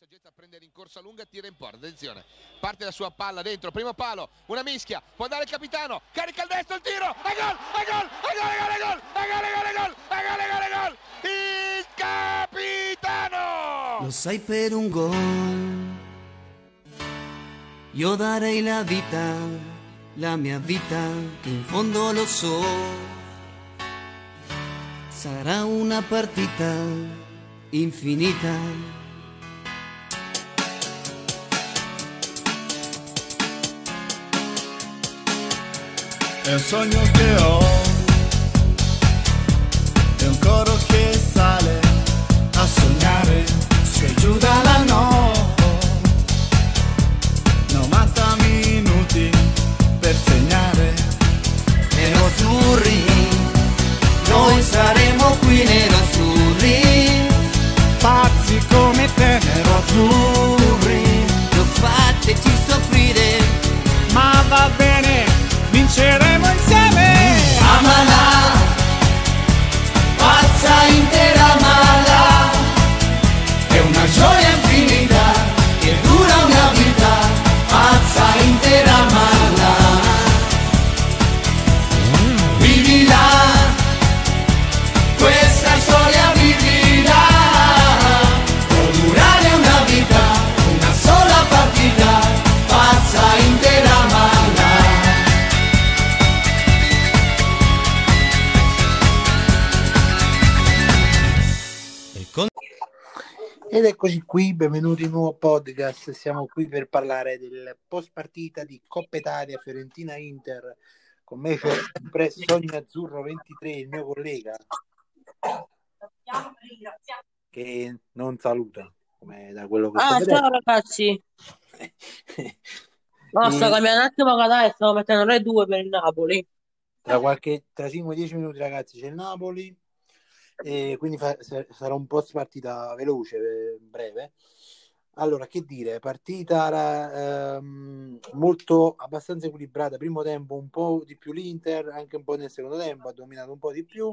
saggezza a prendere in corsa lunga, tira in porta, attenzione, parte la sua palla dentro, primo palo, una mischia, può andare il capitano, carica il destro, il tiro, e gol, e gol, e gol, e gol, e gol, e gol, e gol, e gol, e gol, e e gol, il capitano! Lo sai per un gol, io darei la vita, la mia vita, che in fondo lo so, sarà una partita infinita. el sueño que hoy, un coro que sale a soñar, eh, se ayuda a la Ed eccoci qui, benvenuti in un nuovo podcast. Siamo qui per parlare del post partita di Coppa Italia Fiorentina Inter. Con me c'è sempre Sogno Azzurro 23, il mio collega, che non saluta, come da quello che Ah, vedendo. ciao ragazzi. No, sto cambiando un attimo canale stavo mettendo le due per il Napoli. tra qualche tra 5-10 minuti, ragazzi, c'è il Napoli. E quindi fa- sa- sarà un post partita veloce, eh, breve. Allora, che dire, partita ehm, molto abbastanza equilibrata. Primo tempo un po' di più l'Inter, anche un po' nel secondo tempo ha dominato un po' di più.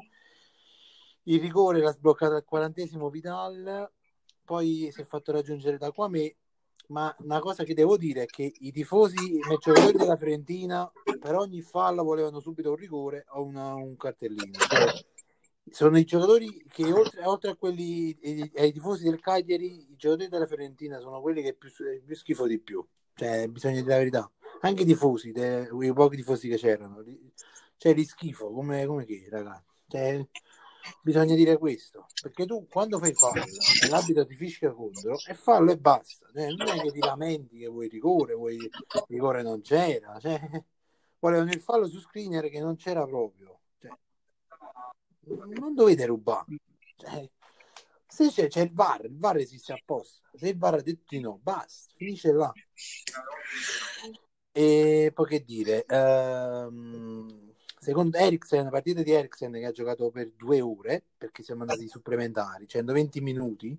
Il rigore l'ha sbloccato al quarantesimo Vidal, poi si è fatto raggiungere da Quame. Ma una cosa che devo dire è che i tifosi, i giocatori della Fiorentina, per ogni fallo volevano subito un rigore o una- un cartellino. Cioè, sono i giocatori che oltre, oltre a quelli ai, tifosi del Cagliari, i giocatori della Fiorentina sono quelli che più, più schifo di più. Cioè, bisogna dire la verità. Anche i tifosi, de- quei pochi tifosi che c'erano, cioè li schifo come, come che, ragazzi. Cioè, bisogna dire questo. Perché tu quando fai fallo e l'arbitro ti fischia contro, è fallo e basta. Cioè, non è che ti lamenti che vuoi rigore, vuoi rigore non c'era. Cioè, volevano il fallo su Skriniar che non c'era proprio. Cioè, non dovete rubare. Cioè, se c'è, c'è il VAR, il VAR esiste apposta. Se il VAR ha detto di no, basta, finisce là. E poi che dire, ehm, secondo Eriksen, la partita di Eriksen che ha giocato per due ore, perché siamo andati supplementari, 120 minuti,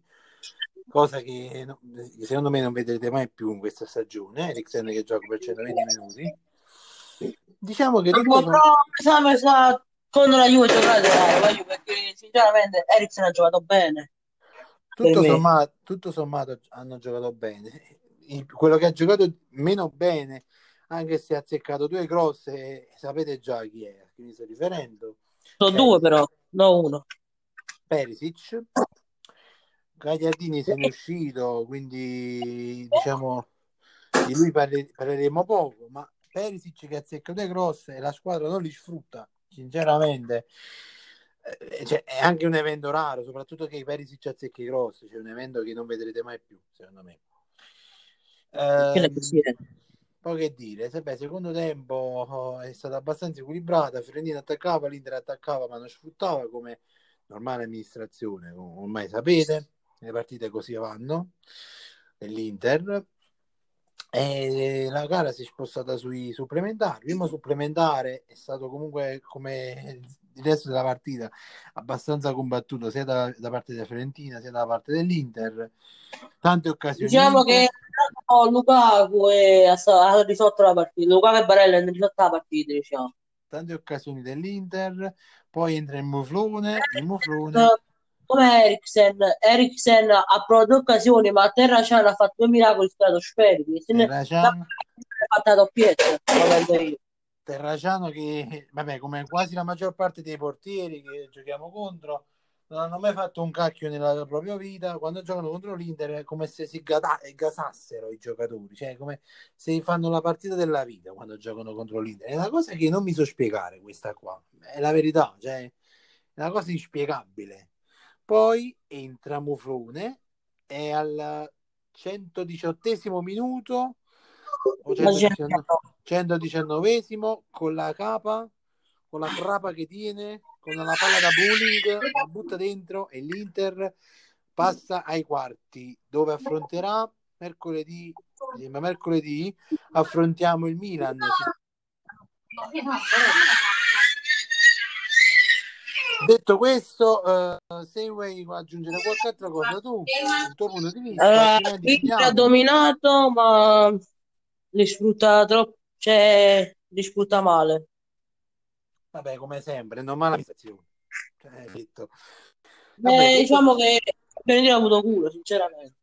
cosa che no- secondo me non vedrete mai più in questa stagione. Eriksen che gioca per 120 minuti. Diciamo che tutto Però sommato- contro la Juve giocate male, la Juve, perché sinceramente Eriksen ha giocato bene. tutto sommato, tutto sommato hanno giocato bene. Quello che ha giocato meno bene, anche se ha azzeccato due cross, eh, sapete già chi è a chi mi sto riferendo. Sono due però, no uno. Perisic. Gagliardini se ne è uscito, quindi diciamo di lui parle- parleremo poco, ma Perisic che azzecca due cross e la squadra non li sfrutta, sinceramente. eh, cioè, è anche un evento raro, soprattutto che Perisic azzecchi i cross, cioè un evento che non vedrete mai più, secondo me. Pensi? poi che dire, se- beh, secondo tempo oh, è stata abbastanza equilibrata, Fiorentina attaccava, l'Inter attaccava ma non sfruttava come normale amministrazione, ormai sapete, le partite così vanno dell'Inter. E la gara si è spostata sui supplementari. Il primo supplementare è stato comunque come il resto della partita abbastanza combattuto sia da, da parte della Fiorentina sia da parte dell'Inter. Tante occasioni. Diciamo che no, Lukaku è- ha, risolto la partita. Lukaku e Barella hanno risolto la partita, diciamo. tante occasioni dell'Inter, poi entra il Muflone, il Muflone No, come Eriksen, Eriksen ha provato occasioni, ma Terra Can ha fatto due miracoli stratosferici. Terracciano, ha fatta doppietta. Terracciano che, vabbè, come quasi la maggior parte dei portieri che giochiamo contro, non hanno mai fatto un cacchio nella propria vita. Quando giocano contro l'Inter è come se si gata- gasassero i giocatori, cioè come se fanno la partita della vita quando giocano contro l'Inter. È una cosa che non mi so spiegare questa qua, è la verità, cioè è una cosa inspiegabile. Poi entra Muflone e al 118 minuto o Ma 119 119 con la capa, con la crapa che tiene, con la palla da bowling, la butta dentro e l'Inter passa ai quarti dove affronterà mercoledì, mercoledì affrontiamo il Milan. Detto questo, eh, se vuoi aggiungere qualche altra cosa tu, il tuo punto di vista, Allora, altrimenti l'Inter ha dominato, ma li sfrutta troppo, cioè li sfrutta male. Vabbè, come sempre, non male amministrazione. Cioè, detto. Eh, Vabbè, detto diciamo che Fiorentina ha avuto culo, sinceramente.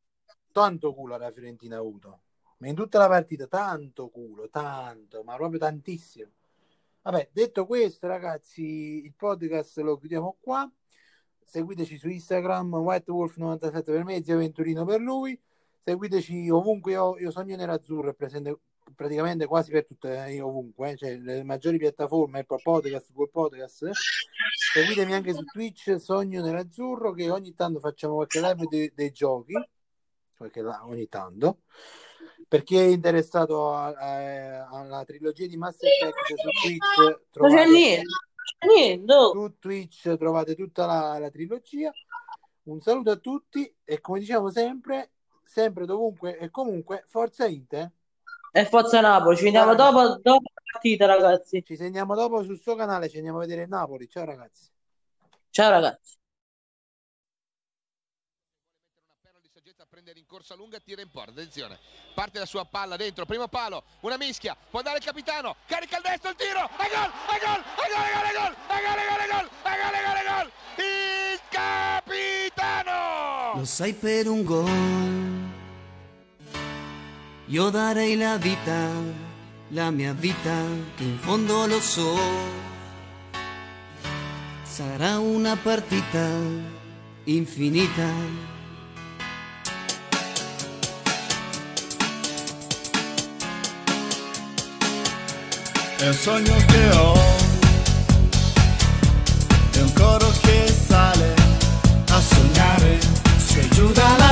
tanto culo la Fiorentina ha avuto. Ma in tutta la partita, tanto culo, tanto, ma proprio tantissimo. Vabbè, detto questo, ragazzi, il podcast lo chiudiamo qua. Seguiteci su Instagram, WhiteWolf97 per me, Zio Venturino per lui. Seguiteci ovunque, io, io Sogno Nerazzurro è presente praticamente quasi per tutte, eh, ovunque, eh, cioè le maggiori piattaforme, Apple Podcast, Google Podcast. Seguitemi anche su Twitch, Sogno Nerazzurro, che ogni tanto facciamo qualche live dei, dei giochi, qualche la- ogni tanto. Per chi è interessato a- a- alla trilogia di Mass Effect su Twitch, trovate su Twitch trovate tutta la, la trilogia. Un saluto a tutti e come diciamo sempre, sempre dovunque e comunque, forza Inter. E Forza Napoli, ci vediamo dopo, dopo la partita, ragazzi. Ci sentiamo dopo sul suo canale, ci andiamo a vedere Napoli. Ciao ragazzi. Ciao, ragazzi. Di saggezza prende rincorsa lunga tira in porta attenzione parte la sua palla dentro primo palo una mischia può andare il capitano carica il destro il tiro e gol e gol e gol e gol e gol e gol e gol e gol e gol e gol il capitano Lo sai per un gol. Io darei la vita, la mia vita, che in fondo lo so. Sarà una partita infinita. El sueño que hoy, de un coro que sale a soñar, se ayuda a